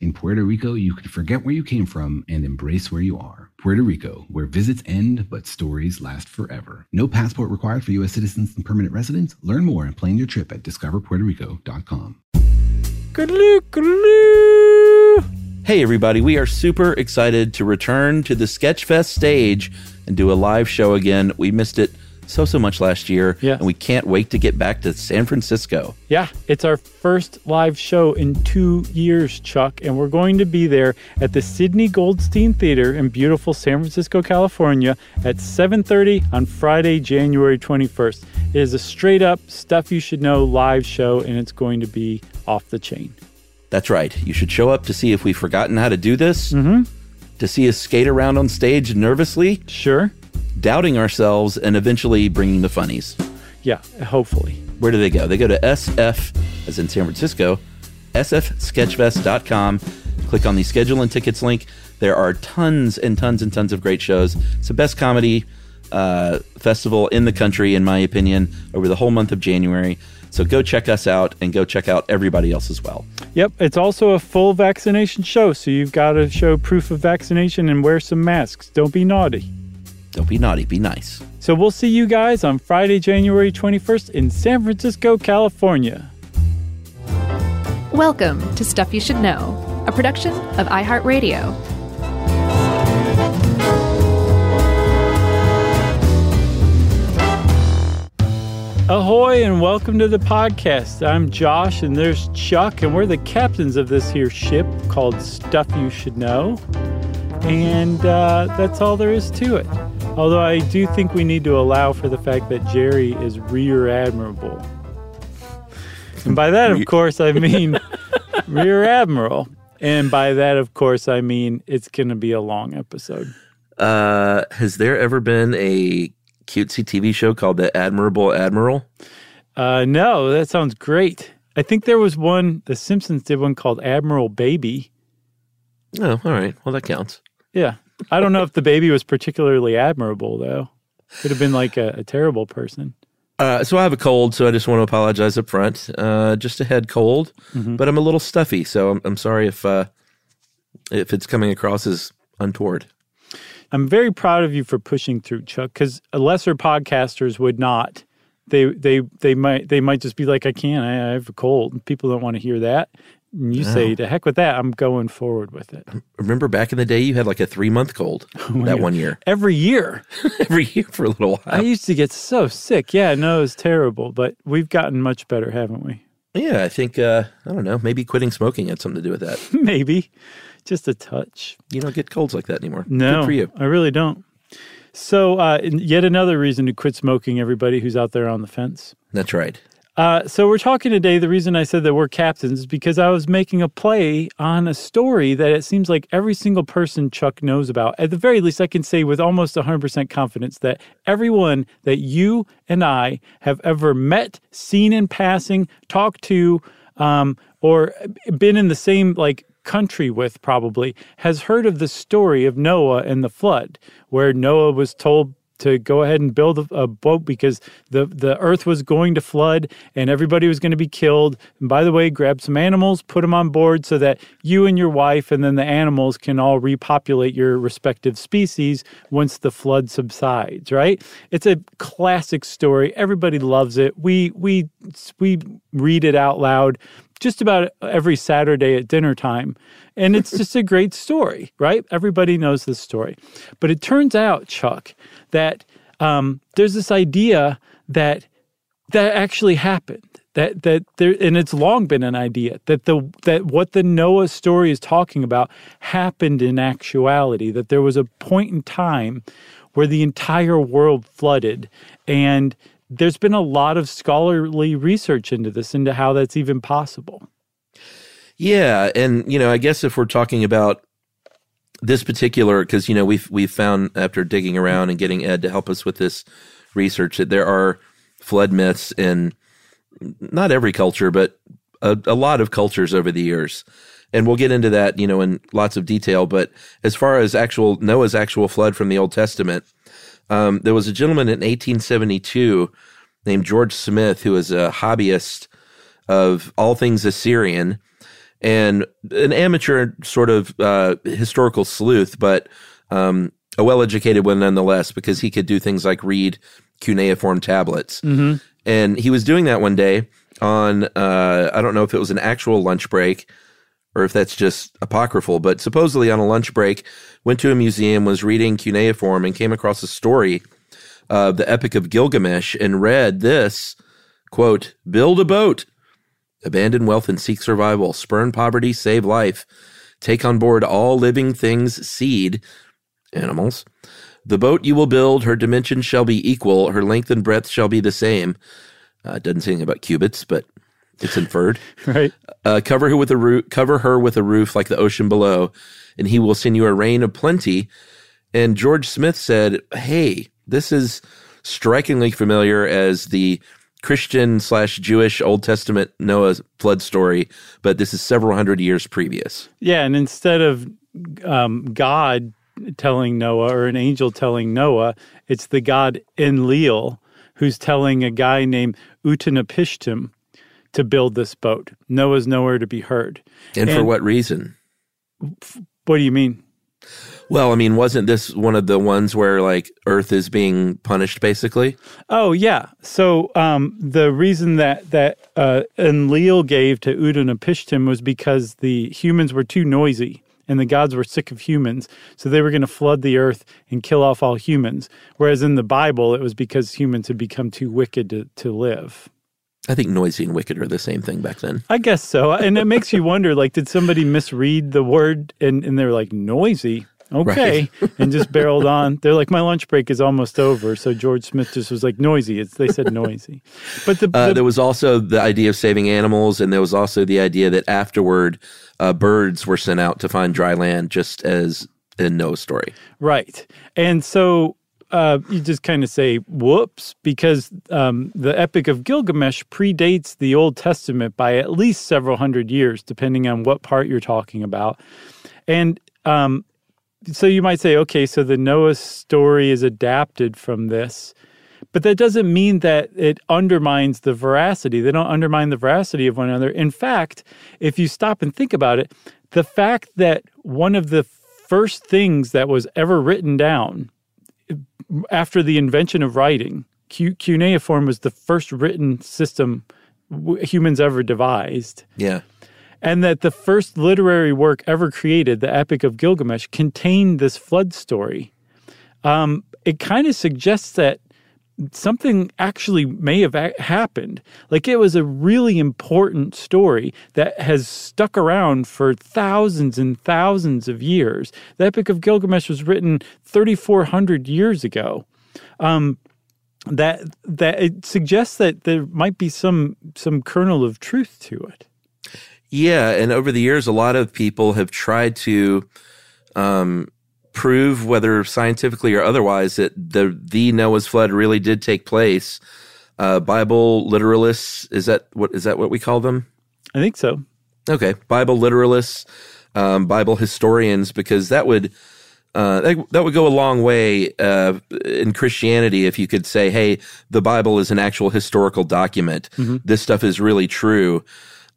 In Puerto Rico, you can forget where you came from and embrace where you are. Puerto Rico, where visits end but stories last forever. No passport required for U.S. citizens and permanent residents. Learn more and plan your trip at discoverpuertorico.com. Hey, everybody, we are super excited to return to the Sketchfest stage and do a live show again. We missed it so, so much last year, Yeah. and we can't wait to get back to San Francisco. Yeah, it's our first live show in two years, Chuck, and we're going to be there at the Sydney Goldstein Theater in beautiful San Francisco, California, at 7:30 on Friday, January 21st. It is a straight up stuff you should know live show, and it's going to be off the chain. That's right. You should show up to see if we've forgotten how to do this, Mm-hmm. to see us skate around on stage nervously, Sure. Doubting ourselves, and eventually bringing the funnies. Yeah, hopefully. Where do they go? They go to SF, as in San Francisco, sfsketchfest.com. Click on the schedule and tickets link. There are tons and tons and tons of great shows. It's the best comedy uh, festival in the country, in my opinion, over the whole month of January. So go check us out and go check out everybody else as well. Yep, it's also a full vaccination show, so you've got to show proof of vaccination and wear some masks. Don't be naughty. Don't be naughty, be nice. So we'll see you guys on Friday, January 21st in San Francisco, California. Welcome to Stuff You Should Know, a production of iHeartRadio. Ahoy and welcome to the podcast. I'm Josh and there's Chuck, and we're the captains of this here ship called Stuff You Should Know. And uh, that's all there is to it. Although I do think we need to allow for the fact that Jerry is rear admirable. And by that, of course, I mean rear admiral. And by that, of course, I mean it's going to be a long episode. Uh, has there ever been a cutesy TV show called The Admirable Admiral? Uh, no, that sounds great. I think there was one, The Simpsons did one called Admiral Baby. Oh, all right. Well, that counts. Yeah. I don't know if the baby was particularly admirable, though. Could have been like a, a terrible person. Uh, so I have a cold, so I just want to apologize up front. Uh, just a head cold, but I'm a little stuffy, so I'm, I'm sorry if uh, if it's coming across as untoward. I'm very proud of you for pushing through, Chuck, because lesser podcasters would not. They they they might they might just be like, I can't. I, I have a cold. People don't want to hear that. And you say, to heck with that. I'm going forward with it. Remember back in the day, you had like a three month cold that one year, Every year, every year for a little while. I used to get so sick. Yeah, no, it was terrible, but we've gotten much better, haven't we? Yeah, I think uh, I don't know. Maybe quitting smoking had something to do with that. Maybe just a touch. You don't get colds like that anymore. No, Good for you. I really don't. So, uh, yet another reason to quit smoking, everybody who's out there on the fence. That's right. Uh, so, we're talking today. The reason I said that we're captains is because I was making a play on a story that it seems like every single person Chuck knows about. At the very least, I can say with almost 100% confidence that everyone that you and I have ever met, seen in passing, talked to, um, or been in the same like country with probably has heard of the story of Noah and the flood, where Noah was told to go ahead and build a, a boat because the, the earth was going to flood and everybody was going to be killed. And by the way, grab some animals, put them on board so that you and your wife and then the animals can all repopulate your respective species once the flood subsides, right? It's a classic story. Everybody loves it. We we we read it out loud just about every Saturday at dinner time. And it's just a great story, right? Everybody knows this story. But it turns out, Chuck, that um, there's this idea that that actually happened. That that there and it's long been an idea that the that what the Noah story is talking about happened in actuality. That there was a point in time where the entire world flooded and there's been a lot of scholarly research into this into how that's even possible. Yeah, and you know, I guess if we're talking about this particular because you know we've we've found after digging around and getting Ed to help us with this research that there are flood myths in not every culture, but a, a lot of cultures over the years. And we'll get into that, you know, in lots of detail. But as far as actual Noah's actual flood from the Old Testament, um, there was a gentleman in 1872 named George Smith who was a hobbyist of all things Assyrian and an amateur sort of uh, historical sleuth, but um, a well-educated one nonetheless because he could do things like read cuneiform tablets. Mm-hmm. And he was doing that one day on uh, I don't know if it was an actual lunch break or if that's just apocryphal, but supposedly on a lunch break, went to a museum, was reading cuneiform, and came across a story of the Epic of Gilgamesh and read this quote, build a boat, abandon wealth and seek survival, spurn poverty, save life, take on board all living things, seed, animals. The boat you will build, her dimensions shall be equal, her length and breadth shall be the same. Uh, it doesn't say anything about cubits, but it's inferred. right. Uh, cover her with a roof. Cover her with a roof like the ocean below, and he will send you a rain of plenty. And George Smith said, "Hey, this is strikingly familiar as the Christian slash Jewish Old Testament Noah flood story, but this is several hundred years previous." Yeah, and instead of um, God telling Noah or an angel telling Noah, it's the God Enlil who's telling a guy named Utanapishtim to build this boat. Noah's nowhere to be heard. And, and for what reason? What do you mean? Well, I mean, wasn't this one of the ones where like Earth is being punished, basically? Oh yeah. So um, the reason that that uh, Enlil gave to Utanapishtim was because the humans were too noisy, and the gods were sick of humans, so they were going to flood the earth and kill off all humans. Whereas in the Bible, it was because humans had become too wicked to, to live. I think noisy and wicked are the same thing back then. I guess so. And it makes you wonder like, did somebody misread the word and, and they're like, noisy? Okay. Right. and just barreled on. They're like, my lunch break is almost over. So George Smith just was like, noisy. It's, they said noisy. But the, uh, there was also the idea of saving animals. And there was also the idea that afterward, uh, birds were sent out to find dry land, just as in Noah's story. Right. And so uh, you just kind of say whoops because um, the Epic of Gilgamesh predates the Old Testament by at least several hundred years, depending on what part you're talking about. And um, so you might say, okay, so the Noah story is adapted from this. But that doesn't mean that it undermines the veracity. They don't undermine the veracity of one another. In fact, if you stop and think about it, the fact that one of the first things that was ever written down after the invention of writing, cuneiform was the first written system humans ever devised. Yeah. And that the first literary work ever created, the Epic of Gilgamesh, contained this flood story. Um, it kind of suggests that something actually may have happened. Like it was a really important story that has stuck around for thousands and thousands of years. The Epic of Gilgamesh was written 3,400 years ago. Um, that that it suggests that there might be some some kernel of truth to it. Yeah, and over the years, a lot of people have tried to um, prove, whether scientifically or otherwise, that the the Noah's flood really did take place. Uh, Bible literalists is that what is that what we call them? I think so. Okay, Bible literalists, um, Bible historians, because that would uh, that, that, would go a long way uh, in Christianity if you could say, "Hey, the Bible is an actual historical document. Mm-hmm. This stuff is really true."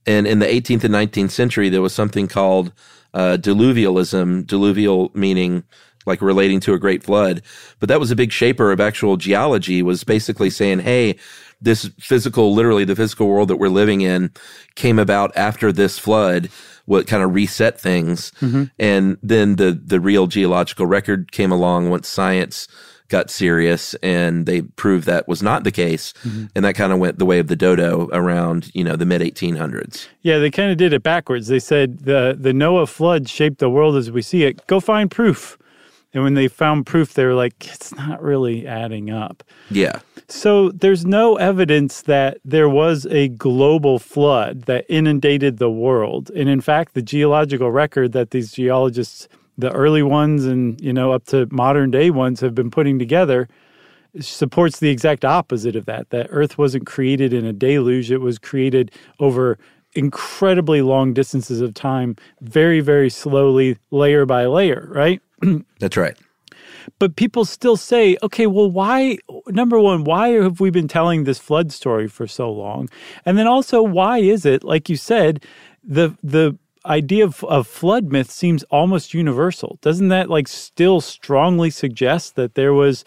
And in the 18th and 19th century, there was something called uh, diluvialism, diluvial meaning like relating to a great flood. But that was a big shaper of actual geology was basically saying, Hey, this physical, literally the physical world that we're living in came about after this flood, what kind of reset things. Mm-hmm. And then the, the real geological record came along once science got serious and they proved that was not the case. Mm-hmm. And that kind of went the way of the dodo around, you know, the mid 1800s. Yeah, they kind of did it backwards. They said the the Noah flood shaped the world as we see it. Go find proof. And when they found proof, they were like, it's not really adding up. Yeah. So there's no evidence that there was a global flood that inundated the world. And in fact, the geological record that these geologists, the early ones and, you know, up to modern day ones have been putting together supports the exact opposite of that. That Earth wasn't created in a deluge, it was created over incredibly long distances of time, very, very slowly, layer by layer, right? That's right. But people still say, okay, well, why, number one, why have we been telling this flood story for so long? And then also, why is it, like you said, the, the, idea of, of flood myth seems almost universal doesn't that like still strongly suggest that there was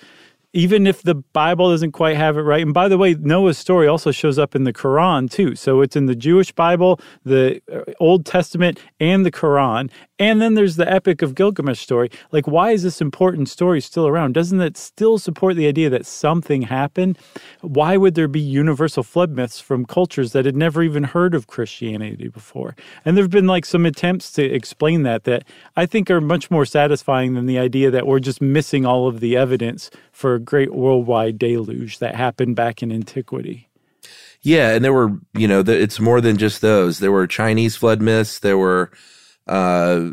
even if the Bible doesn't quite have it right. And by the way, Noah's story also shows up in the Quran too. So it's in the Jewish Bible, the uh, Old Testament, and the Quran. And then there's the Epic of Gilgamesh story. Like, why is this important story still around? Doesn't it still support the idea that something happened? Why would there be universal flood myths from cultures that had never even heard of Christianity before? And there have been like some attempts to explain that that I think are much more satisfying than the idea that we're just missing all of the evidence for a great worldwide deluge that happened back in antiquity. Yeah, and there were, you know, the, it's more than just those. There were Chinese flood myths. There were uh,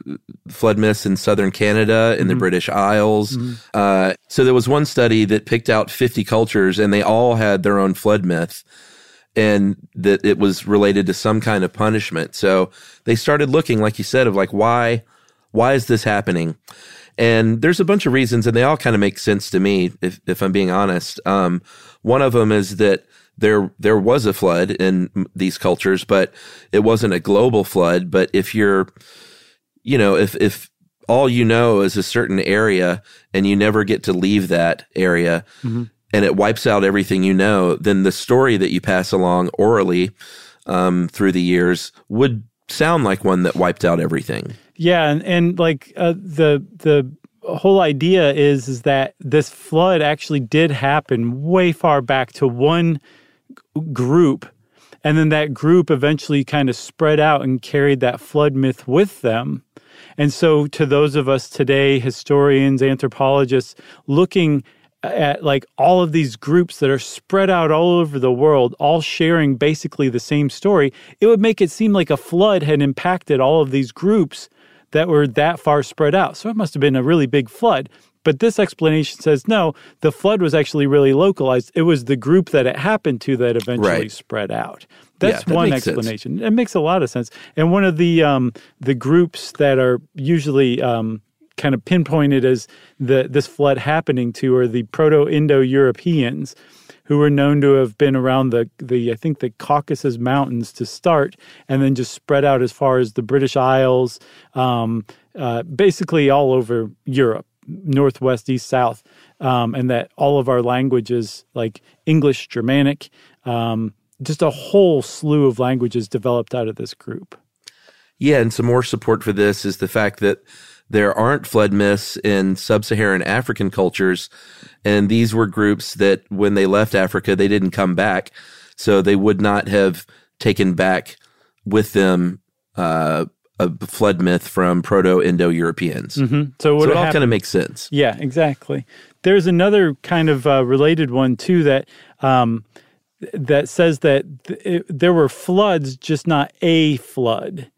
flood myths in southern Canada, in the British Isles. Uh, so there was one study that picked out 50 cultures, and they all had their own flood myth, and that it was related to some kind of punishment. So they started looking, like you said, of like why, why is this happening? And there's a bunch of reasons, and they all kind of make sense to me, if if I'm being honest. Um, one of them is that there there was a flood in these cultures, but it wasn't a global flood. But if you're, you know, if if all you know is a certain area and you never get to leave that area, and it wipes out everything you know, then the story that you pass along orally um, through the years would sound like one that wiped out everything. Yeah, and, and like uh, the the whole idea is is that this flood actually did happen way far back to one group, and then that group eventually kind of spread out and carried that flood myth with them. And so, to those of us today, historians, anthropologists, looking at like all of these groups that are spread out all over the world, all sharing basically the same story, it would make it seem like a flood had impacted all of these groups that were that far spread out. So it must have been a really big flood. But this explanation says no, the flood was actually really localized. It was the group that it happened to that eventually Right. spread out. That's Yeah, that one makes sense. explanation. It makes a lot of sense. And one of the um, the groups that are usually um, kind of pinpointed as the this flood happening to are the Proto-Indo-Europeans, who were known to have been around the the I think the Caucasus Mountains to start, and then just spread out as far as the British Isles, um, uh, basically all over Europe, northwest, east, south, um, and that all of our languages like English, Germanic. Um, just a whole slew of languages developed out of this group. Yeah, and some more support for this is the fact that there aren't flood myths in sub-Saharan African cultures, and these were groups that when they left Africa, they didn't come back, so they would not have taken back with them uh, a flood myth from Proto-Indo-Europeans. So, Mm-hmm. So it all kind of makes sense. Yeah, exactly. There's another kind of uh, related one too that um, that says that th- it, there were floods, just not a flood.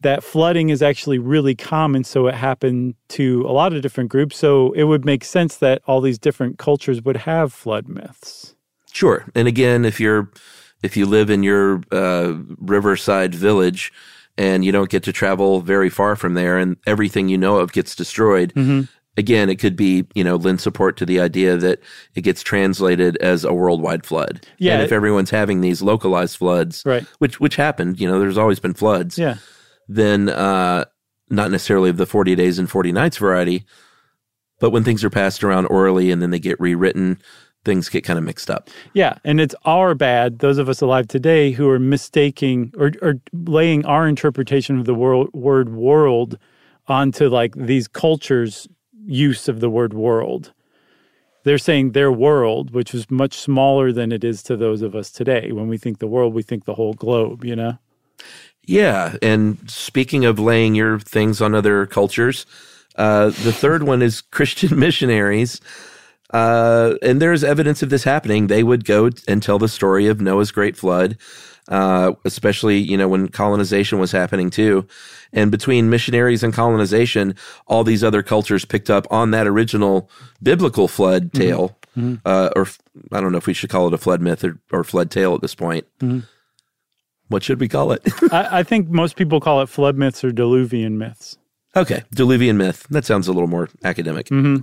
That flooding is actually really common, so it happened to a lot of different groups. So it would make sense that all these different cultures would have flood myths. Sure. And again, if you're if you live in your uh, riverside village and you don't get to travel very far from there, and everything you know of gets destroyed, again, it could be you know lend support to the idea that it gets translated as a worldwide flood. Yeah. And if everyone's having these localized floods, Right. which which happened, you know, there's always been floods. Yeah. Then uh, not necessarily of the 40 days and 40 nights variety. But when things are passed around orally and then they get rewritten, things get kind of mixed up. Yeah, and it's our bad, those of us alive today who are mistaking or, or laying our interpretation of the world, word world onto like these cultures' use of the word world. They're saying their world, which is much smaller than it is to those of us today. When we think the world, we think the whole globe, you know? Yeah. And speaking of laying your things on other cultures, uh, the third one is Christian missionaries. Uh, and there's evidence of this happening. They would go and tell the story of Noah's great flood, uh, especially, you know, when colonization was happening too. And between missionaries and colonization, all these other cultures picked up on that original biblical flood tale. Mm-hmm. Uh, or I don't know if we should call it a flood myth or, or flood tale at this point. Mm-hmm. What should we call it? I, I, think most people call it flood myths or diluvian myths. Okay, diluvian myth. That sounds a little more academic. Mm-hmm.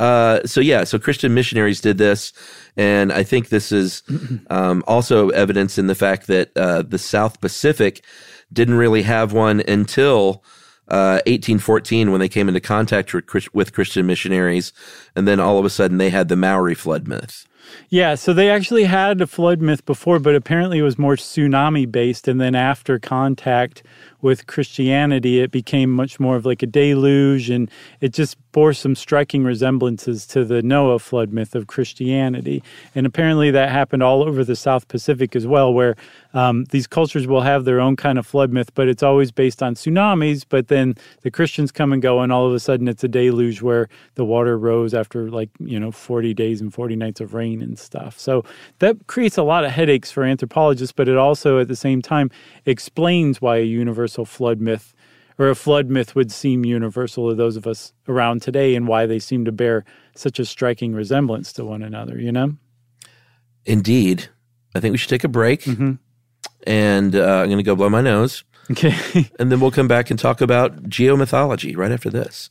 Uh, so yeah, so Christian missionaries did this, and I think this is um, also evidence in the fact that uh, the South Pacific didn't really have one until uh, 1814 when they came into contact with, with Christian missionaries, and then all of a sudden they had the Maori flood myth. Yeah, so they actually had a flood myth before, but apparently it was more tsunami based. And then after contact with Christianity, it became much more of like a deluge, and it just bore some striking resemblances to the Noah flood myth of Christianity. And apparently that happened all over the South Pacific as well, where um, these cultures will have their own kind of flood myth, but it's always based on tsunamis. But then the Christians come and go, and all of a sudden it's a deluge where the water rose after like, you know, 40 days and 40 nights of rain and stuff. So that creates a lot of headaches for anthropologists, but it also at the same time explains why a universal flood myth or a flood myth would seem universal to those of us around today and why they seem to bear such a striking resemblance to one another, you know? Indeed. I think we should take a break. Mm-hmm. And uh, I'm going to go blow my nose. Okay. and then we'll come back and talk about geomythology right after this.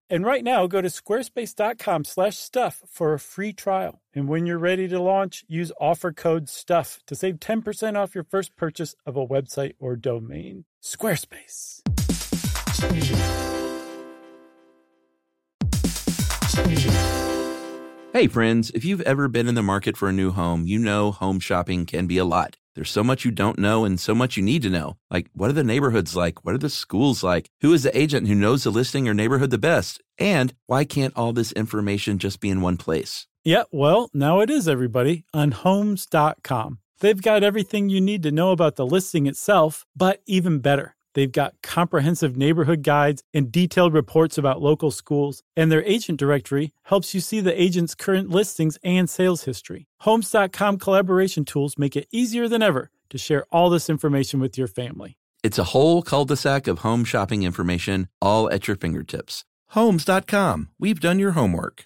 And right now, go to squarespace.com slash stuff for a free trial. And when you're ready to launch, use offer code STUFF to save 10% off your first purchase of a website or domain. Squarespace. Hey friends, if you've ever been in the market for a new home, you know home shopping can be a lot. There's so much you don't know and so much you need to know. Like, what are the neighborhoods like? What are the schools like? Who is the agent who knows the listing or neighborhood the best? And why can't all this information just be in one place? Yeah, well, now it is, everybody, on homes.com. They've got everything you need to know about the listing itself, but even better. They've got comprehensive neighborhood guides and detailed reports about local schools, and their agent directory helps you see the agent's current listings and sales history. Homes.com collaboration tools make it easier than ever to share all this information with your family. It's a whole cul de sac of home shopping information, all at your fingertips. Homes.com. We've done your homework.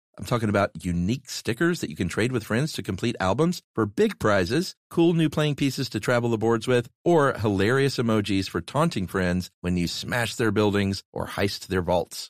I'm talking about unique stickers that you can trade with friends to complete albums for big prizes, cool new playing pieces to travel the boards with, or hilarious emojis for taunting friends when you smash their buildings or heist their vaults.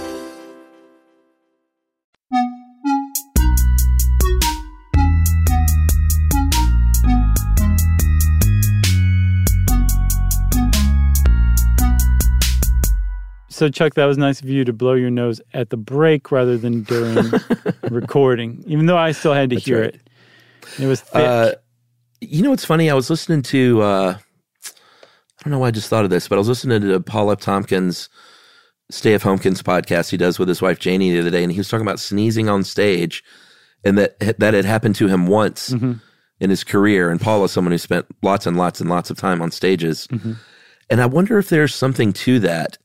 So, Chuck, that was nice of you to blow your nose at the break rather than during recording, even though I still had to That's hear right. it. It was thick. Uh, you know what's funny? I was listening to, uh, I don't know why I just thought of this, but I was listening to Paul F. Tompkins' Stay F. Homekins podcast he does with his wife Janie the other day, and he was talking about sneezing on stage and that that had happened to him once in his career. And Paul is someone who spent lots and lots and lots of time on stages. And I wonder if there's something to that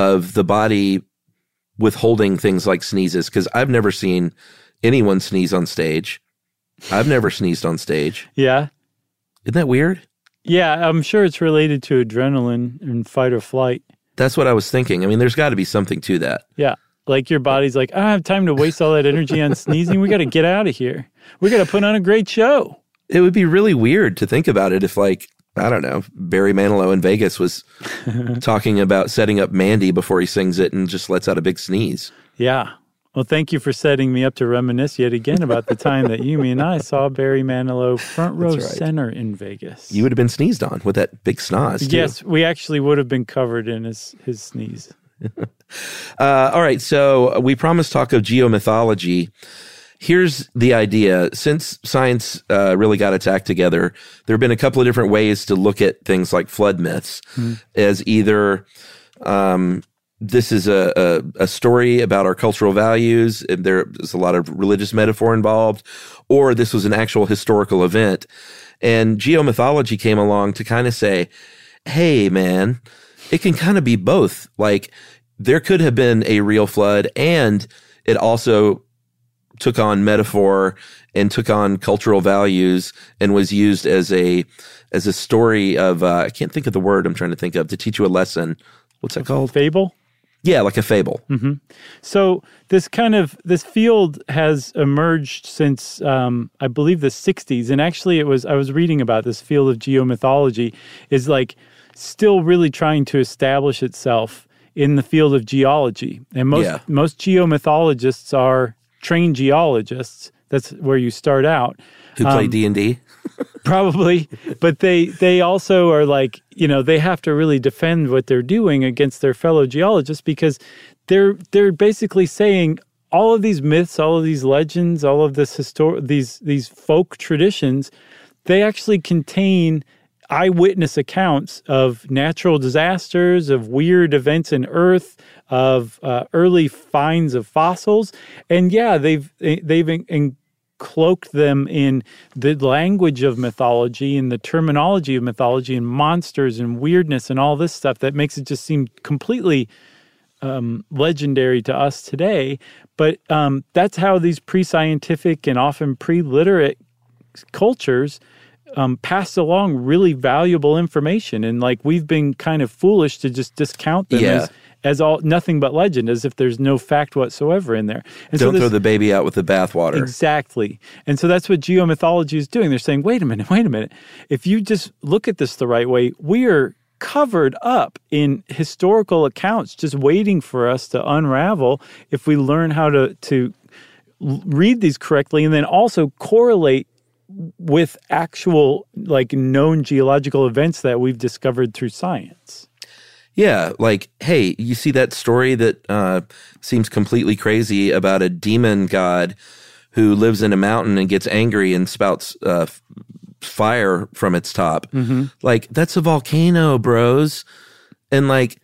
of the body withholding things like sneezes, because I've never seen anyone sneeze on stage. I've never sneezed on stage. yeah. Isn't that weird? Yeah, I'm sure it's related to adrenaline and fight or flight. That's what I was thinking. I mean, there's got to be something to that. Yeah. Like your body's like, I don't have time to waste all that energy on sneezing. We got to get out of here. We got to put on a great show. It would be really weird to think about it if, like, I don't know, Barry Manilow in Vegas was talking about setting up Mandy before he sings it and just lets out a big sneeze. Yeah. Well, thank you for setting me up to reminisce yet again about the time that you, and I saw Barry Manilow front row right. center in Vegas. You would have been sneezed on with that big snoz. Too. yes, we actually would have been covered in his, his sneeze. Uh, all right. So we promised talk of geomythology. Here's the idea. Since science uh, really got its act together, there have been a couple of different ways to look at things like flood myths as either um, this is a, a, a story about our cultural values. and There's a lot of religious metaphor involved, or this was an actual historical event. And geomythology came along to kind of say, hey, man, it can kind of be both. Like, there could have been a real flood, and it also took on metaphor and took on cultural values and was used as a as a story of uh, I can't think of the word I'm trying to think of to teach you a lesson. What's that called? Fable? Yeah, like a fable. So this kind of this field has emerged since um, I believe the '60s, and actually, it was I was reading about this field of geomythology is like still really trying to establish itself in the field of geology, and most Yeah. most geomythologists are trained geologists. That's where you start out Who Um, play D and D? probably but they they also are like you know they have to really defend what they're doing against their fellow geologists because they're they're basically saying all of these myths all of these legends all of this histor- these these folk traditions they actually contain eyewitness accounts of natural disasters of weird events in earth of uh, early finds of fossils and yeah they've they've in, in cloaked them in the language of mythology and the terminology of mythology and monsters and weirdness and all this stuff that makes it just seem completely um, legendary to us today. But um, that's how these pre scientific and often pre literate cultures um, passed along really valuable information. And like we've been kind of foolish to just discount them Yeah. as, as all nothing but legend, as if there's no fact whatsoever in there. And Don't this- throw the baby out with the bathwater. Exactly. And so that's what geomythology is doing. They're saying, wait a minute, wait a minute. If you just look at this the right way, we are covered up in historical accounts just waiting for us to unravel if we learn how to to read these correctly and then also correlate with actual like known geological events that we've discovered through science. Yeah, like, hey, you see that story that uh, seems completely crazy about a demon god who lives in a mountain and gets angry and spouts uh, fire from its top. Mm-hmm. Like that's a volcano, bros. And like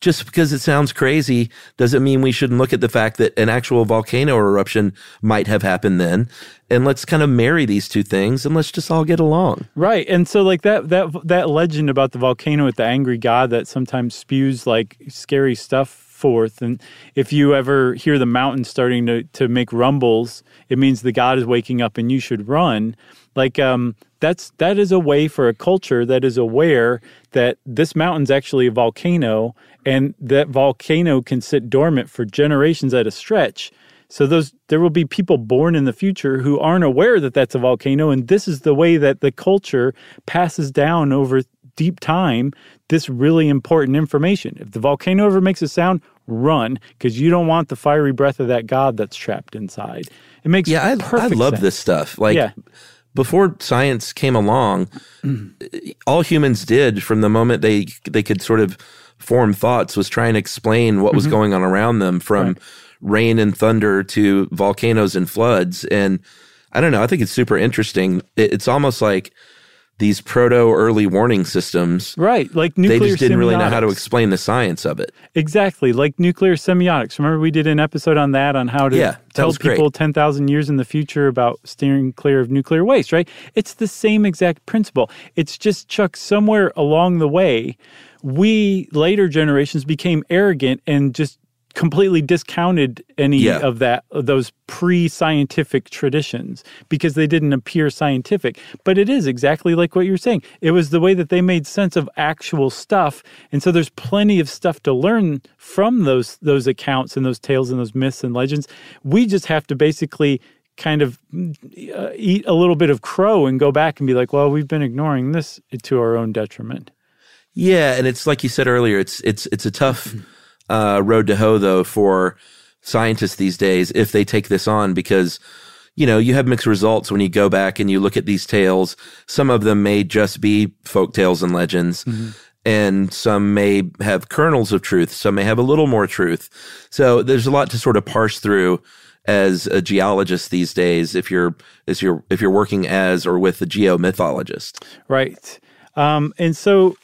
just because it sounds crazy doesn't mean we shouldn't look at the fact that an actual volcano eruption might have happened then. And let's kind of marry these two things and let's just all get along. Right. And so like that that that legend about the volcano with the angry god that sometimes spews like scary stuff forth and if you ever hear the mountain starting to to make rumbles, it means the god is waking up and you should run. Like um that's that is a way for a culture that is aware that this mountain's actually a volcano and that volcano can sit dormant for generations at a stretch. So those there will be people born in the future who aren't aware that that's a volcano and this is the way that the culture passes down over deep time this really important information. If the volcano ever makes a sound, run because you don't want the fiery breath of that god that's trapped inside. It makes Yeah, I, I love sense. this stuff. Like Yeah. Before science came along, all humans did from the moment they they could sort of form thoughts was try and explain what Mm-hmm. was going on around them from rain and thunder to volcanoes and floods. And I don't know, I think it's super interesting. It, it's almost like these proto early warning systems. Right, like They just didn't really know how to explain the science of it. Exactly, like nuclear semiotics. Remember, we did an episode on that on how to Yeah, tell people 10,000 years in the future about steering clear of nuclear waste, right? It's the same exact principle. It's just, Chuck, somewhere along the way, we later generations became arrogant and just completely discounted any Yeah. of that of those pre-scientific traditions because they didn't appear scientific. But it is exactly like what you're saying. It was the way that they made sense of actual stuff. And so there's plenty of stuff to learn from those those accounts and those tales and those myths and legends. We just have to basically kind of uh, eat a little bit of crow and go back and be like well we've been ignoring this to our own detriment. Yeah, and it's like you said earlier. It's it's it's a tough uh, road to hoe though for scientists these days if they take this on because you know you have mixed results when you go back and you look at these tales. Some of them may just be folk tales and legends. And some may have kernels of truth. Some may have a little more truth. So there's a lot to sort of parse through as a geologist these days. If you're, as you're, if you're working as or with a geomythologist. Right. Um, and so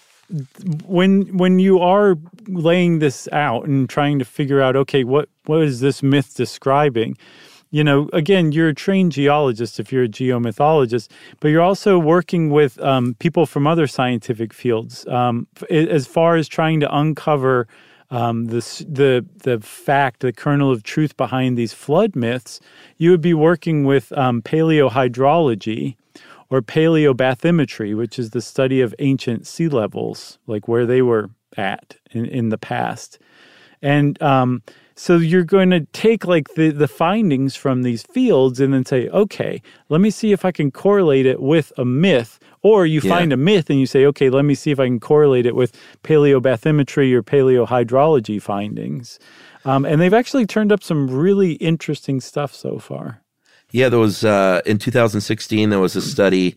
when when you are laying this out and trying to figure out, okay, what what is this myth describing? You know, again, you're a trained geologist if you're a geomythologist, but you're also working with um, people from other scientific fields um, as far as trying to uncover um, the the the fact, the kernel of truth behind these flood myths. You would be working with um, paleohydrology or paleobathymetry, which is the study of ancient sea levels, like where they were at in, in the past. And um, so you're going to take like the, the findings from these fields and then say, okay, let me see if I can correlate it with a myth. Or you Yeah. find a myth and you say, okay, let me see if I can correlate it with paleobathymetry or paleohydrology findings. Um, and they've actually turned up some really interesting stuff so far. Yeah, there was uh, in 2016 there was a study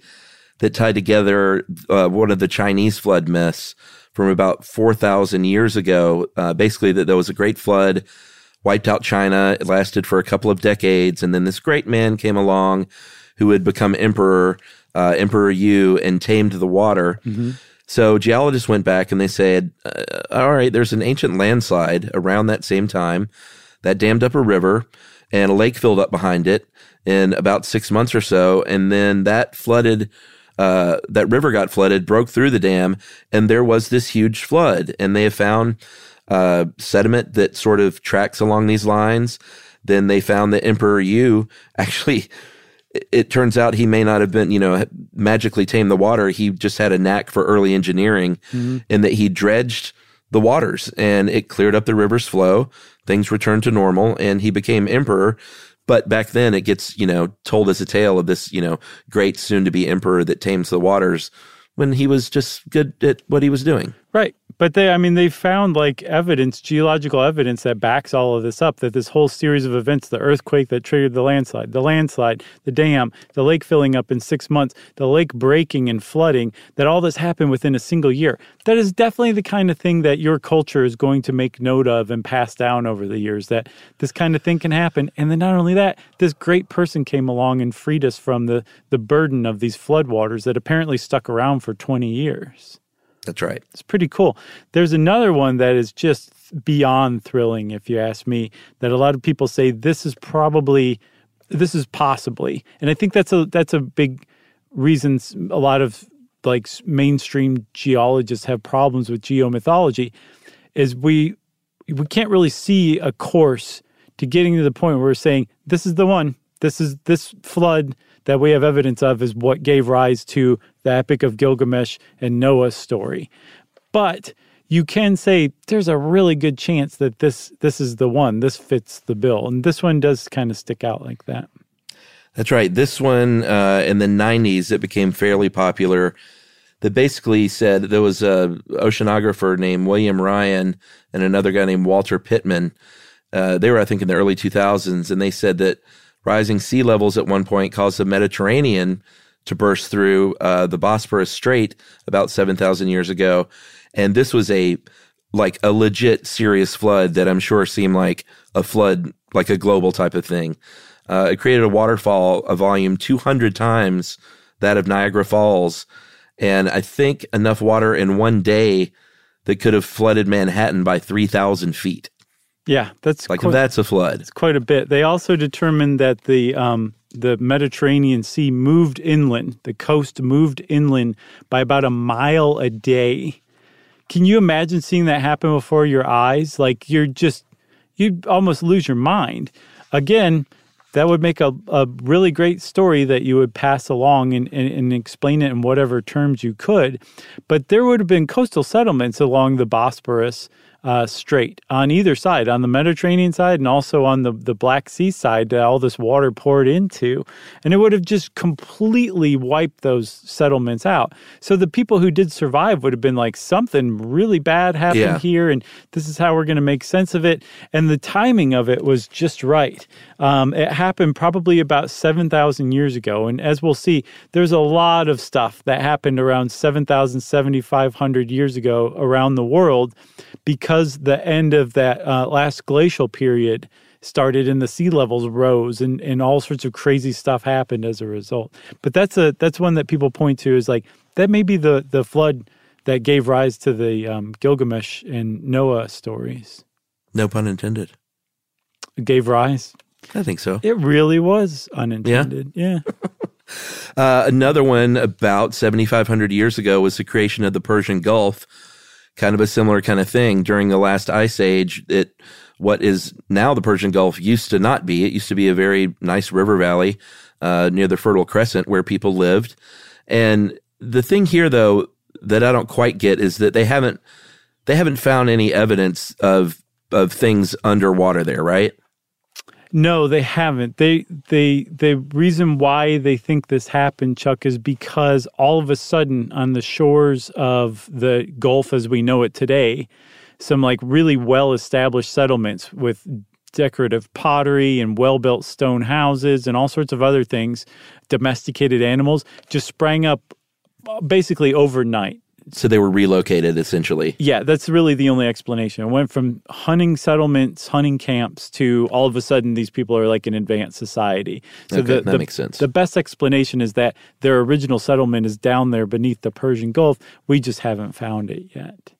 that tied together uh, one of the Chinese flood myths from about 4,000 years ago. Uh, basically, that there was a great flood, wiped out China. It lasted for a couple of decades, and then this great man came along who had become emperor, uh, Emperor Yu, and tamed the water. So geologists went back and they said, uh, "All right, there's an ancient landslide around that same time that dammed up a river, and a lake filled up behind it in about six months or so, and then that flooded." Uh, that river got flooded, broke through the dam, and there was this huge flood. And they have found uh, sediment that sort of tracks along these lines. Then they found that Emperor Yu actually it- it turns out he may not have been, you know, magically tamed the water. He just had a knack for early engineering in that he dredged the waters and it cleared up the river's flow. Things returned to normal and he became emperor. But back then it gets, you know, told as a tale of this, you know, great soon to be emperor that tames the waters when he was just good at what he was doing. Right. But they, I mean, they found like evidence, geological evidence that backs all of this up that this whole series of events, the earthquake that triggered the landslide, the landslide, the dam, the lake filling up in six months, the lake breaking and flooding, that all this happened within a single year. That is definitely the kind of thing that your culture is going to make note of and pass down over the years, that this kind of thing can happen. And then not only that, this great person came along and freed us from the, the burden of these floodwaters that apparently stuck around for 20 years. That's right. It's pretty cool. There's another one that is just beyond thrilling, if you ask me, that a lot of people say this is probably, this is possibly. And I think that's a, that's a big reason a lot of like mainstream geologists have problems with geomythology is we, we can't really see a course to getting to the point where we're saying, this is the one, this is this flood that we have evidence of is what gave rise to the Epic of Gilgamesh and Noah's story. But you can say there's a really good chance that this this is the one. This fits the bill, and this one does kind of stick out like that. That's right. This one uh, in the '90s, it became fairly popular. That basically said there was a oceanographer named William Ryan and another guy named Walter Pitman. Uh, they were, I think, in the early 2000s, and they said that rising sea levels at one point caused the Mediterranean to burst through uh, the Bosporus Strait about 7,000 years ago. And this was a like a legit serious flood that I'm sure seemed like a flood, like a global type of thing. Uh, it created a waterfall, a volume 200 times that of Niagara Falls. And I think enough water in one day that could have flooded Manhattan by 3,000 feet. Yeah, that's like quite, that's a flood. It's quite a bit. They also determined that the um, the Mediterranean Sea moved inland. The coast moved inland by about a mile a day. Can you imagine seeing that happen before your eyes? Like you're just you'd almost lose your mind. Again, that would make a, a really great story that you would pass along and, and, and, explain it in whatever terms you could. But there would have been coastal settlements along the Bosporus uh, Strait on either side, on the Mediterranean side and also on the, the Black Sea side that all this water poured into. And it would have just completely wiped those settlements out. So the people who did survive would have been like, something really bad happened yeah. here, and this is how we're going to make sense of it. And the timing of it was just right. Um, it happened probably about 7,000 years ago. And as we'll see, there's a lot of stuff that happened around 7,000, 7,500 years ago around the world because the end of that uh, last glacial period started and the sea levels rose and, and all sorts of crazy stuff happened as a result. But that's a that's one that people point to is like that may be the the flood that gave rise to the um, Gilgamesh and Noah stories. No pun intended. gave rise. I think so. It really was unintended. Yeah. yeah. uh, another one about 7,500 years ago was the creation of the Persian Gulf kind of a similar kind of thing during the last ice age. It what is now the Persian Gulf used to not be. It used to be a very nice river valley uh, near the Fertile Crescent where people lived. And the thing here, though, that I don't quite get is that they haven't they haven't found any evidence of of things underwater there, right? No, they haven't. They they the reason why they think this happened, Chuck, is because all of a sudden on the shores of the Gulf as we know it today, some like really well established settlements with decorative pottery and well built stone houses and all sorts of other things, domesticated animals just sprang up uh, basically overnight so they were relocated essentially. Yeah, that's really the only explanation. It went from hunting settlements, hunting camps to all of a sudden these people are like an advanced society. So okay, the, that the, makes sense. The best explanation is that their original settlement is down there beneath the Persian Gulf. We just haven't found it yet.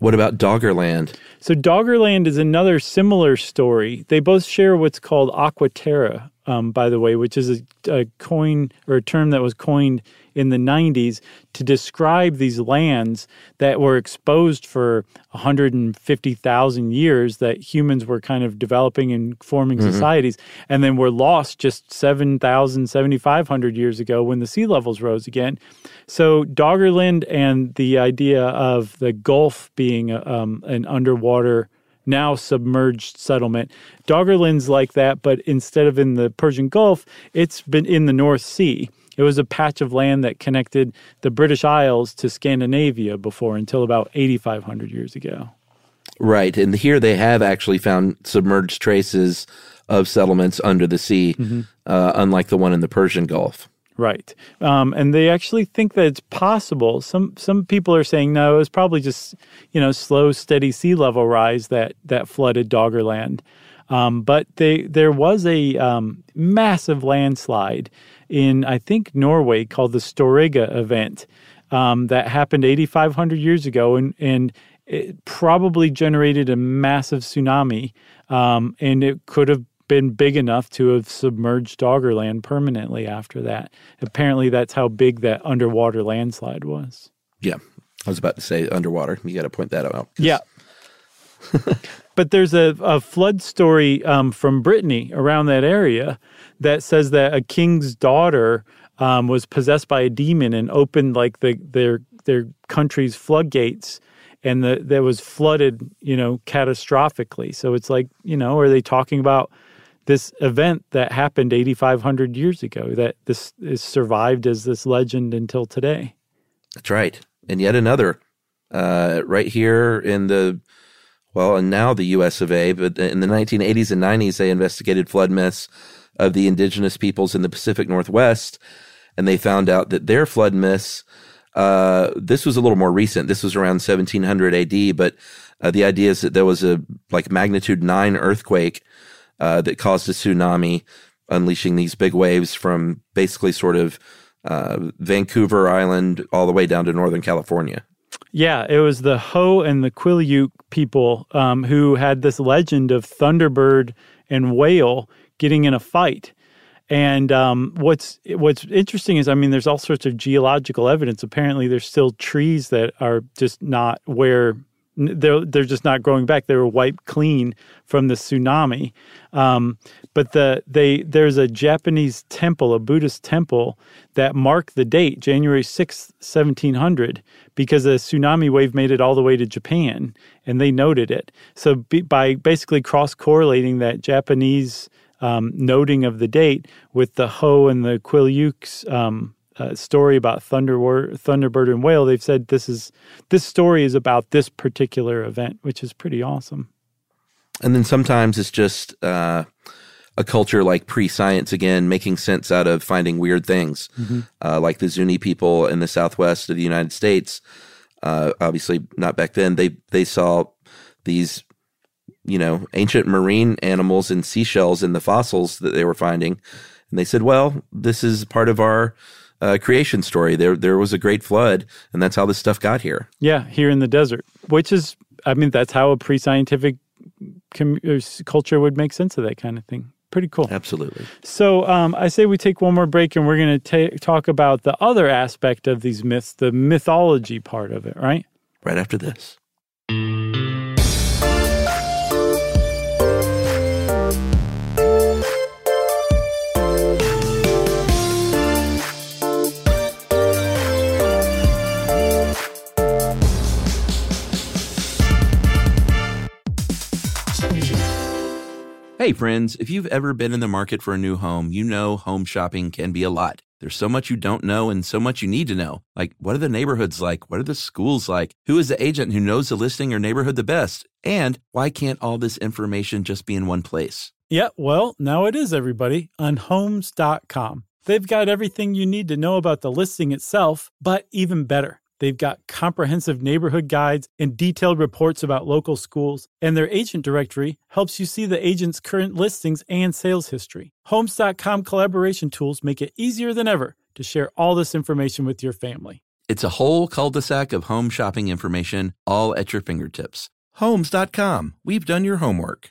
What about Doggerland? So Doggerland is another similar story. They both share what's called aqua terra, um, by the way, which is a, a coin or a term that was coined in the 90s to describe these lands that were exposed for 150,000 years that humans were kind of developing and forming mm-hmm. societies and then were lost just 7,000, 7,500 years ago when the sea levels rose again. So Doggerland and the idea of the Gulf being um, an underwater now submerged settlement. Doggerland's like that, but instead of in the Persian Gulf, it's been in the North Sea It was a patch of land that connected the British Isles to Scandinavia before until about 8,500 years ago. Right. And here they have actually found submerged traces of settlements under the sea, Mm-hmm. uh, unlike the one in the Persian Gulf. Right, um, and they actually think that it's possible. Some some people are saying no, it was probably just you know slow, steady sea level rise that that flooded Doggerland. Um, but they there was a um, massive landslide in I think Norway called the Storegga event um, that happened 8,500 years ago, and and it probably generated a massive tsunami, um, and it could have been big enough to have submerged Doggerland permanently after that. Apparently, that's how big that underwater landslide was. Yeah. I was about to say underwater. You got to point that out. Yeah. but there's a, a flood story um, from Brittany around that area that says that a king's daughter um, was possessed by a demon and opened like the their their country's floodgates and the, that was flooded, you know, catastrophically. So it's like, you know, are they talking about this event that happened 8,500 years ago that this is survived as this legend until today? That's right. And yet another, uh, right here in the, well, and now the US of A, but in the 1980s and 90s, they investigated flood myths of the indigenous peoples in the Pacific Northwest. And they found out that their flood myths, uh, this was a little more recent. This was around 1700 AD, but uh, the idea is that there was a like magnitude nine earthquake uh, that caused a tsunami, unleashing these big waves from basically sort of uh, Vancouver Island all the way down to Northern California. Yeah, it was the Hoh and the Quileute people um, who had this legend of Thunderbird and whale getting in a fight. And um, what's what's interesting is, I mean, there's all sorts of geological evidence. Apparently, there's still trees that are just not where they're they're just not growing back. They were wiped clean from the tsunami. Um, but the they there's a Japanese temple, a Buddhist temple that marked the date January sixth, seventeen hundred, because a tsunami wave made it all the way to Japan, and they noted it. So be, by basically cross correlating that Japanese um, noting of the date with the Hoh and the Quileutes um, uh, story about Thunder, Thunderbird and Whale, they've said this is this story is about this particular event, which is pretty awesome. And then sometimes it's just uh, a culture like pre-science again, making sense out of finding weird things, Mm-hmm. uh, like the Zuni people in the southwest of the United States. Uh, obviously, not back then. They they saw these, you know, ancient marine animals and seashells in the fossils that they were finding, and they said, "Well, this is part of our." Uh, creation story. There, there was a great flood, and that's how this stuff got here. Yeah, here in the desert, which is, I mean, that's how a pre-scientific com- uh, culture would make sense of that kind of thing. Pretty cool. Absolutely. So um, I say we take one more break, and we're going to talk about the other aspect of these myths, the mythology part of it, right? Right after this. Hey, friends, if you've ever been in the market for a new home, you know home shopping can be a lot. There's so much you don't know and so much you need to know. Like, what are the neighborhoods like? What are the schools like? Who is the agent who knows the listing or neighborhood the best? And why can't all this information just be in one place? Yeah, well, now it is, everybody, on homes.com. They've got everything you need to know about the listing itself, but even better. They've got comprehensive neighborhood guides and detailed reports about local schools, and their agent directory helps you see the agent's current listings and sales history. Homes.com collaboration tools make it easier than ever to share all this information with your family. It's a whole cul-de-sac of home shopping information all at your fingertips. Homes.com. We've done your homework.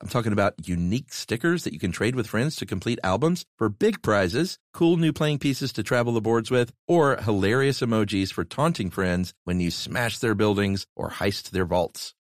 I'm talking about unique stickers that you can trade with friends to complete albums for big prizes, cool new playing pieces to travel the boards with, or hilarious emojis for taunting friends when you smash their buildings or heist their vaults.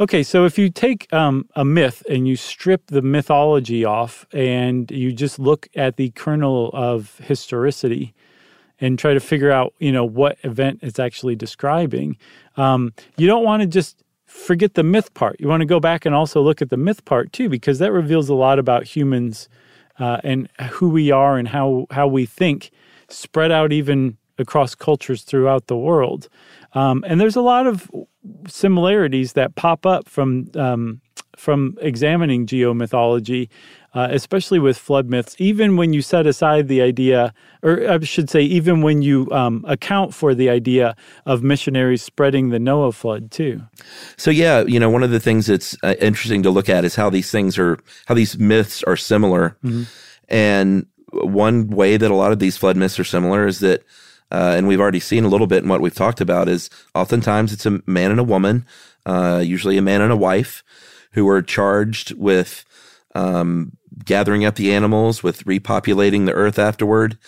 Okay, so if you take um, a myth and you strip the mythology off and you just look at the kernel of historicity and try to figure out, you know, what event it's actually describing, um, you don't want to just forget the myth part. You want to go back and also look at the myth part too, because that reveals a lot about humans uh, and who we are and how how we think, spread out even across cultures throughout the world. Um, and there's a lot of similarities that pop up from um, from examining geomythology, uh, especially with flood myths. Even when you set aside the idea, or I should say, even when you um, account for the idea of missionaries spreading the Noah flood too. So yeah, you know, one of the things that's uh, interesting to look at is how these things are, how these myths are similar, mm-hmm. and one way that a lot of these flood myths are similar is that uh, and we've already seen a little bit in what we've talked about is oftentimes it's a man and a woman, uh, usually a man and a wife, who are charged with um, gathering up the animals, with repopulating the earth afterward,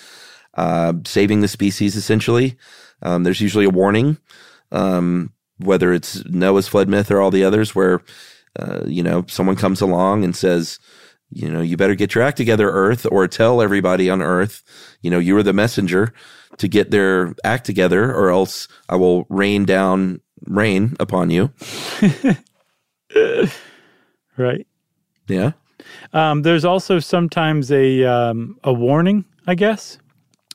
uh, saving the species essentially. Um, there's usually a warning, um, whether it's Noah's flood myth or all the others, where uh, you know someone comes along and says, you know, you better get your act together, Earth, or tell everybody on Earth, you know, you were the messenger to get their act together, or else I will rain down rain upon you. right. Yeah. Um, there's also sometimes a um, a warning, I guess.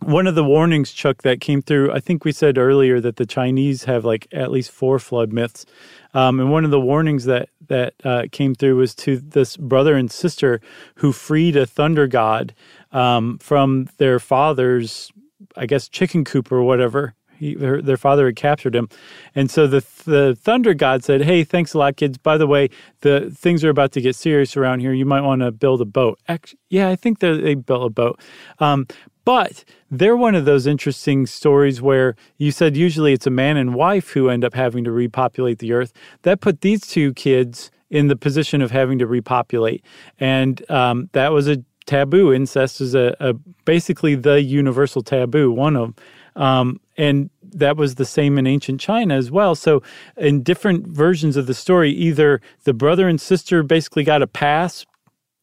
One of the warnings, Chuck, that came through. I think we said earlier that the Chinese have like at least four flood myths, um, and one of the warnings that that uh, came through was to this brother and sister who freed a thunder god um, from their father's I guess chicken coop or whatever. He, their, their father had captured him, and so the the thunder god said, "Hey, thanks a lot, kids. By the way, the things are about to get serious around here. You might want to build a boat." Actually, yeah, I think they built a boat. Um, but they're one of those interesting stories where you said usually it's a man and wife who end up having to repopulate the earth. That put these two kids in the position of having to repopulate, and um, that was a taboo. Incest is a, a, basically the universal taboo, one of um, and that was the same in ancient China as well. So, in different versions of the story, either the brother and sister basically got a pass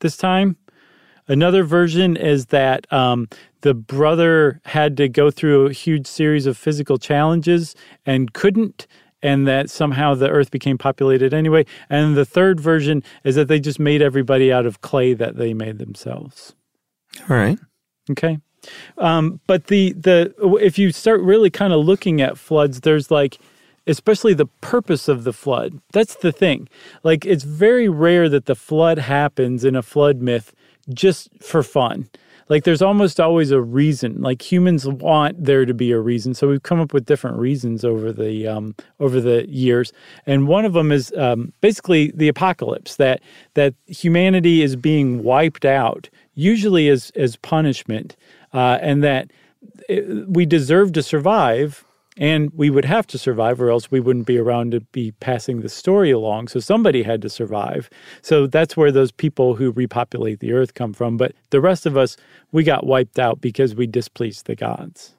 this time. Another version is that um, the brother had to go through a huge series of physical challenges and couldn't, and that somehow the earth became populated anyway. And the third version is that they just made everybody out of clay that they made themselves. All right. Okay. Um, but the the if you start really kind of looking at floods, there's like especially the purpose of the flood. That's the thing. Like, it's very rare that the flood happens in a flood myth just for fun. Like, there's almost always a reason. Like, humans want there to be a reason. So we've come up with different reasons over the um, over the years, and one of them is um, basically the apocalypse. That that humanity is being wiped out, usually as as punishment, uh, and that it, we deserve to survive and we would have to survive or else we wouldn't be around to be passing the story along. So somebody had to survive. So that's where those people who repopulate the earth come from. But the rest of us we got wiped out because we displeased the gods.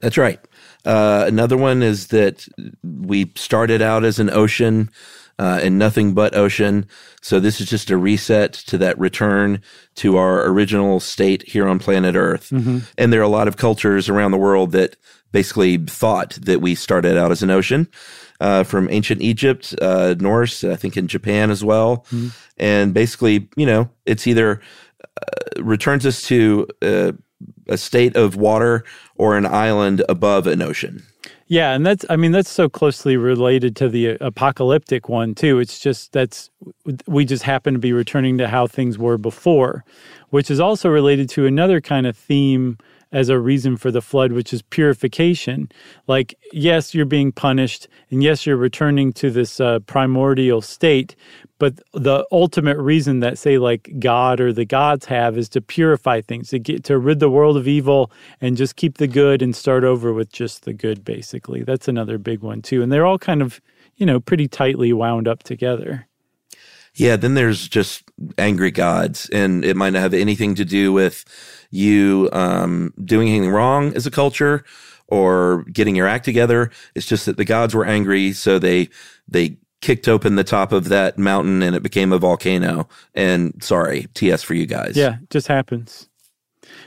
That's right. Uh, another one is that we started out as an ocean uh, and nothing but ocean. So this is just a reset to that return to our original state here on planet Earth. And there are a lot of cultures around the world that basically thought that we started out as an ocean. Uh, from ancient Egypt, uh, Norse, I think in Japan as well. And basically, you know, it's either uh, returns us to uh, a state of water or an island above an ocean. Yeah, and that's I mean that's so closely related to the uh, apocalyptic one too. It's just that's we just happen to be returning to how things were before, which is also related to another kind of theme as a reason for the flood, which is purification. Like, yes, you're being punished, and yes, you're returning to this uh, primordial state, but the ultimate reason that, say, like God or the gods have is to purify things, to get to rid the world of evil and just keep the good and start over with just the good, basically. That's another big one, too. And they're all kind of, you know, pretty tightly wound up together. Yeah, then there's just angry gods, and it might not have anything to do with you um, doing anything wrong as a culture or getting your act together. It's just that the gods were angry, so they they kicked open the top of that mountain and it became a volcano. And sorry, TS for you guys. Yeah, just happens.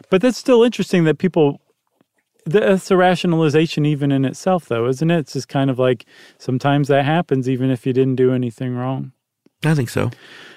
But that's still interesting that people that's a rationalization even in itself though, isn't it? It's just kind of like sometimes that happens even if you didn't do anything wrong. I think so.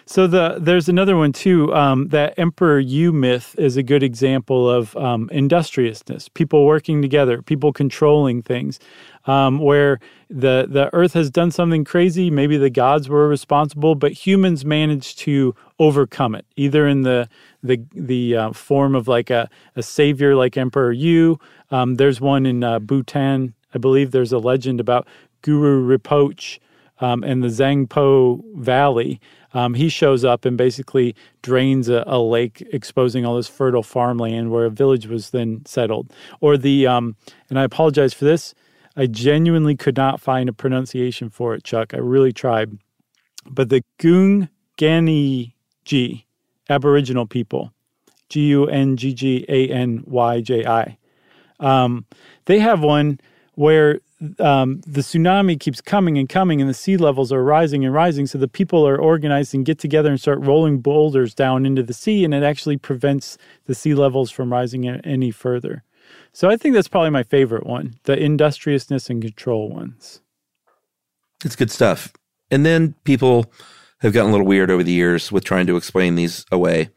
So the there's another one too. Um, that Emperor Yu myth is a good example of um, industriousness, people working together, people controlling things. Um, where the the Earth has done something crazy, maybe the gods were responsible, but humans managed to overcome it, either in the the the uh, form of like a, a savior like Emperor Yu. Um, there's one in uh, Bhutan, I believe. There's a legend about Guru Rinpoche um, in the Zangpo Valley. Um, he shows up and basically drains a, a, lake, exposing all this fertile farmland where a village was then settled. Or the, um, and I apologize for this, I genuinely could not find a pronunciation for it, Chuck. I really tried. But the Gungganyji, Aboriginal people, G U N G G A N Y J I, um, they have one where um, the tsunami keeps coming and coming and the sea levels are rising and rising. So the people are organized and get together and start rolling boulders down into the sea, and it actually prevents the sea levels from rising any further. So I think that's probably my favorite one the industriousness and control ones. It's good stuff. And then people have gotten a little weird over the years with trying to explain these away.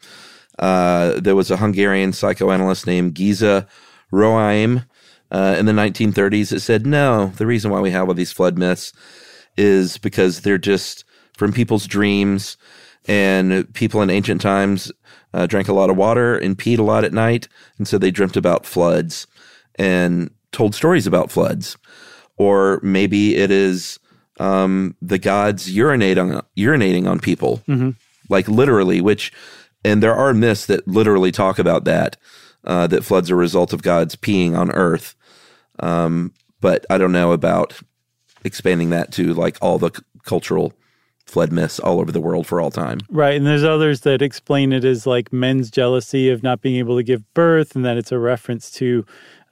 Uh, there was a Hungarian psychoanalyst named Géza Roheim uh, in the 1930s that said, no, the reason why we have all these flood myths is because they're just from people's dreams. And people in ancient times uh, drank a lot of water and peed a lot at night. And so they dreamt about floods and told stories about floods. Or maybe it is um, the gods urinate on, urinating on people, like literally, which, and there are myths that literally talk about that, uh, that floods are a result of gods peeing on earth. Um, but I don't know about expanding that to like all the c- cultural flood myths all over the world for all time. Right. And there's others that explain it as like men's jealousy of not being able to give birth, and that it's a reference to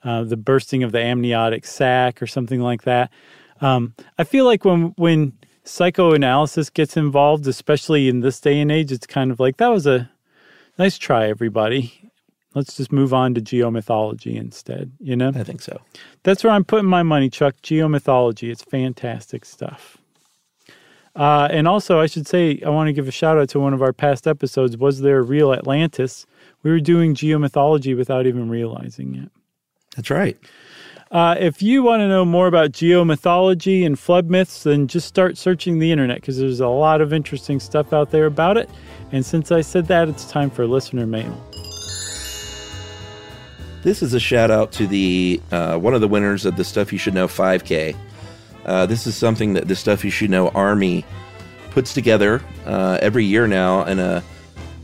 uh, the bursting of the amniotic sac or something like that. Um, I feel like when when psychoanalysis gets involved, especially in this day and age, it's kind of like that was a nice try, everybody. Let's just move on to geomythology instead. You know, I think so. that's where I'm putting my money, Chuck. Geomythology. It's fantastic stuff. Uh, and also, I should say, I want to give a shout out to one of our past episodes. Was there a real Atlantis? We were doing geomythology without even realizing it. That's right. Uh, if you want to know more about geomythology and flood myths, then just start searching the internet because there's a lot of interesting stuff out there about it. And since I said that, it's time for listener mail. This is a shout out to the uh, one of the winners of the Stuff You Should Know 5K. Uh, this is something that the Stuff You Should Know Army puts together uh, every year now in a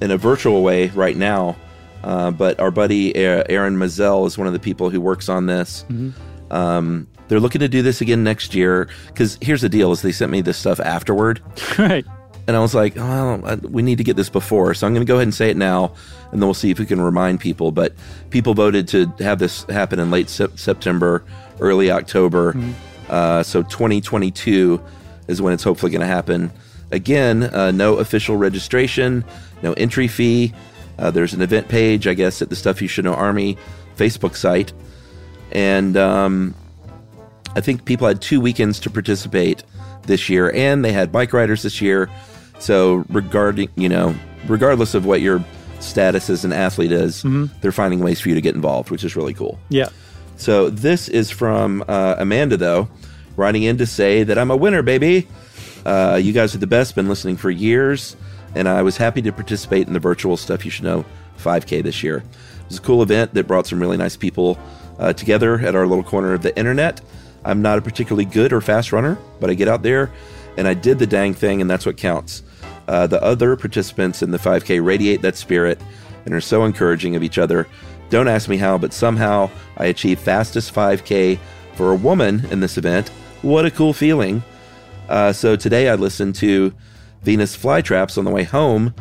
in a virtual way right now. Uh, but our buddy Aaron Mazel is one of the people who works on this. Mm-hmm. Um, they're looking to do this again next year because here's the deal: is they sent me this stuff afterward, right? And I was like, well, we need to get this before. So I'm going to go ahead and say it now, and then we'll see if we can remind people. But people voted to have this happen in late September, early October. Mm-hmm. Uh, so 2022 is when it's hopefully going to happen. Again, uh, no official registration, no entry fee. Uh, there's an event page, I guess, at the Stuff You Should Know Army Facebook site. And um, I think people had two weekends to participate this year, and they had bike riders this year. So regarding, you know, regardless of what your status as an athlete is, mm-hmm. they're finding ways for you to get involved, which is really cool. Yeah. So this is from uh, Amanda, though, writing in to say that I'm a winner, baby. Uh, you guys are the best. Been listening for years, and I was happy to participate in the virtual stuff you should know 5K this year. It was a cool event that brought some really nice people uh, together at our little corner of the internet. I'm not a particularly good or fast runner, but I get out there and I did the dang thing, and that's what counts. Uh, the other participants in the 5K radiate that spirit and are so encouraging of each other. Don't ask me how, but somehow I achieved fastest 5K for a woman in this event. What a cool feeling. Uh, so today I listened to Venus Flytraps on the way home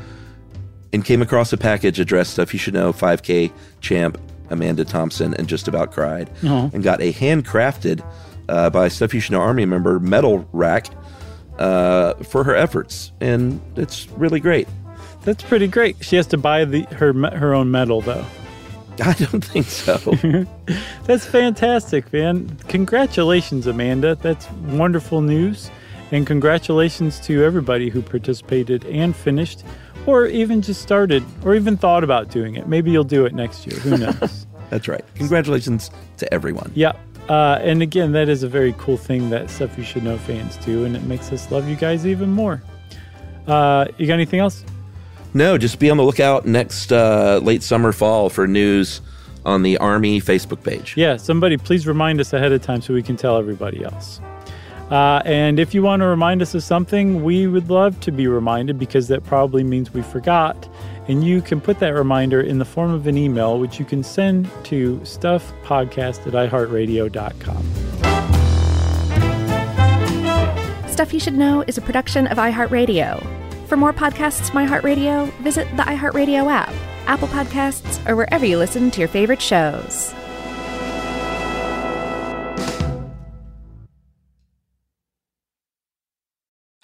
and came across a package addressed Stuff You Should Know 5K champ Amanda Thompson and just about cried uh-huh. and got a handcrafted uh, by Stuff You Should Know Army member metal rack uh, for her efforts, and it's really great. That's pretty great. She has to buy the her her own medal though. I don't think so. That's fantastic, man. Congratulations, Amanda. That's wonderful news. And congratulations to everybody who participated and finished, or even just started, or even thought about doing it. Maybe you'll do it next year. Who knows? That's right. Congratulations to everyone. Yeah. Uh, and again, that is a very cool thing that Stuff You Should Know fans do, and it makes us love you guys even more. Uh, you got anything else? No, just be on the lookout next uh, late summer, fall for news on the Army Facebook page. Yeah, somebody please remind us ahead of time so we can tell everybody else. Uh, and if you want to remind us of something, we would love to be reminded because that probably means we forgot. And you can put that reminder in the form of an email, which you can send to stuffpodcast at iheartradio.com. Stuff You Should Know is a production of iHeartRadio. For more podcasts from iHeartRadio, visit the iHeartRadio app, Apple Podcasts, or wherever you listen to your favorite shows.